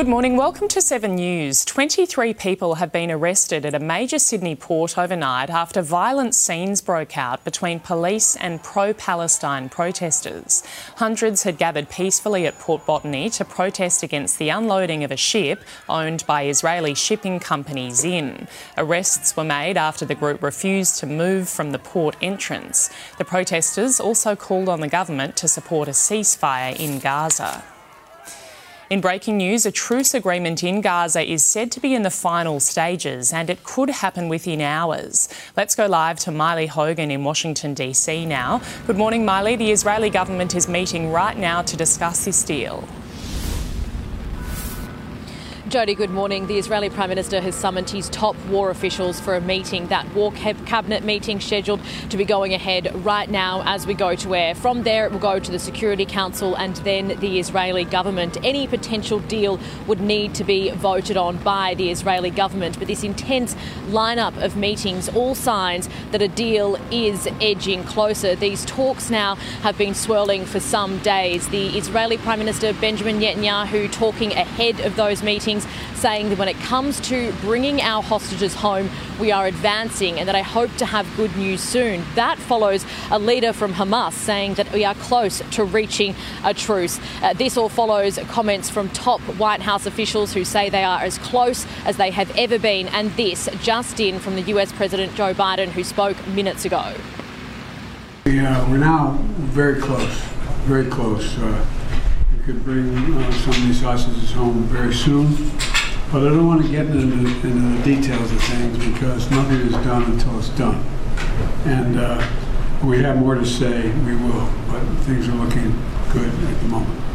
Good morning. Welcome to 7 News. 23 people have been arrested at a major Sydney port overnight after violent scenes broke out between police and pro Palestine protesters. Hundreds had gathered peacefully at Port Botany to protest against the unloading of a ship owned by Israeli shipping company ZIM. Arrests were made after the group refused to move from the port entrance. The protesters also called on the government to support a ceasefire in Gaza. In breaking news, a truce agreement in Gaza is said to be in the final stages and it could happen within hours. Let's go live to Miley Hogan in Washington, D.C. now. Good morning, Miley. The Israeli government is meeting right now to discuss this deal. Jody, good morning. The Israeli Prime Minister has summoned his top war officials for a meeting. That war cabinet meeting scheduled to be going ahead right now as we go to air. From there, it will go to the Security Council and then the Israeli government. Any potential deal would need to be voted on by the Israeli government. But this intense lineup of meetings, all signs that a deal is edging closer. These talks now have been swirling for some days. The Israeli Prime Minister Benjamin Netanyahu talking ahead of those meetings saying that when it comes to bringing our hostages home, we are advancing and that I hope to have good news soon. That follows a leader from Hamas saying that we are close to reaching a truce. Uh, this all follows comments from top White House officials who say they are as close as they have ever been, and this just in from the US President Joe Biden, who spoke minutes ago. Yeah, we're now very close, very close. Uh, could bring uh, some of these hostages home very soon. But I don't want to get into, into the details of things because nothing is done until it's done. And uh, we have more to say, we will. But things are looking good at the moment.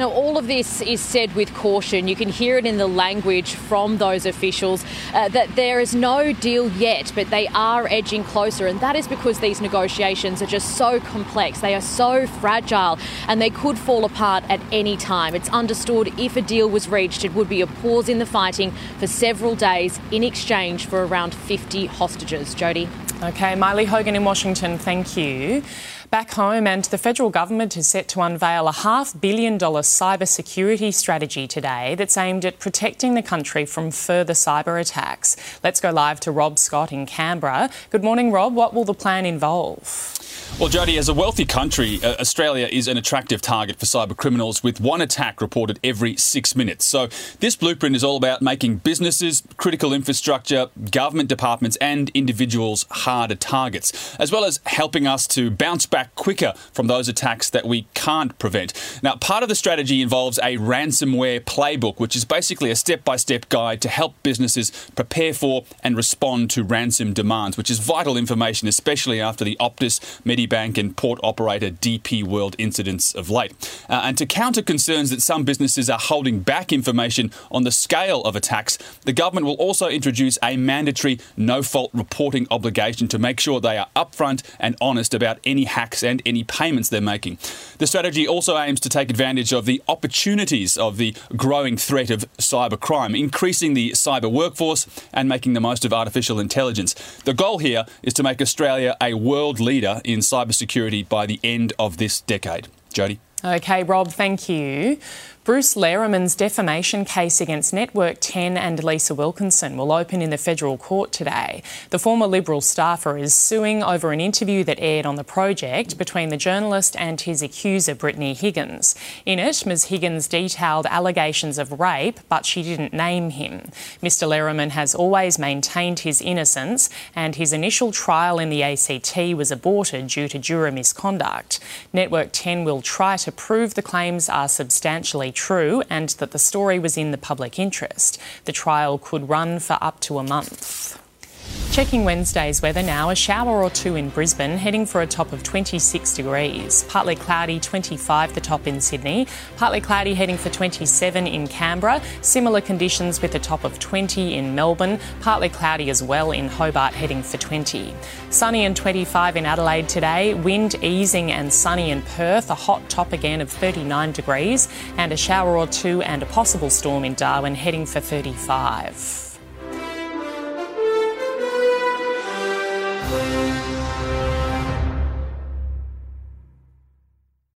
Now, all of this is said with caution. You can hear it in the language from those officials uh, that there is no deal yet, but they are edging closer. And that is because these negotiations are just so complex. They are so fragile and they could fall apart at any time. It's understood if a deal was reached, it would be a pause in the fighting for several days in exchange for around 50 hostages. Jody. Okay, Miley Hogan in Washington, thank you. Back home, and the federal government is set to unveil a half billion dollar cyber security strategy today that's aimed at protecting the country from further cyber attacks. Let's go live to Rob Scott in Canberra. Good morning, Rob. What will the plan involve? Well, Jody, as a wealthy country, uh, Australia is an attractive target for cyber criminals with one attack reported every six minutes. So, this blueprint is all about making businesses, critical infrastructure, government departments, and individuals harder targets, as well as helping us to bounce back quicker from those attacks that we can't prevent. Now, part of the strategy involves a ransomware playbook, which is basically a step by step guide to help businesses prepare for and respond to ransom demands, which is vital information, especially after the Optus Medibank and port operator DP World incidents of late. Uh, and to counter concerns that some businesses are holding back information on the scale of attacks, the government will also introduce a mandatory no fault reporting obligation to make sure they are upfront and honest about any hacks and any payments they're making. The strategy also aims to take advantage of the opportunities of the growing threat of cybercrime, increasing the cyber workforce and making the most of artificial intelligence. The goal here is to make Australia a world leader in cybersecurity by the end of this decade. Jody. Okay, Rob, thank you. Bruce Lehrmann's defamation case against Network 10 and Lisa Wilkinson will open in the federal court today. The former Liberal staffer is suing over an interview that aired on the project between the journalist and his accuser, Brittany Higgins. In it, Ms Higgins detailed allegations of rape, but she didn't name him. Mr Lehrmann has always maintained his innocence, and his initial trial in the ACT was aborted due to juror misconduct. Network 10 will try to prove the claims are substantially true and that the story was in the public interest. The trial could run for up to a month. Checking Wednesday's weather now, a shower or two in Brisbane, heading for a top of 26 degrees. Partly cloudy, 25 the top in Sydney. Partly cloudy, heading for 27 in Canberra. Similar conditions with a top of 20 in Melbourne. Partly cloudy as well in Hobart, heading for 20. Sunny and 25 in Adelaide today. Wind easing and sunny in Perth. A hot top again of 39 degrees. And a shower or two and a possible storm in Darwin, heading for 35. Bye.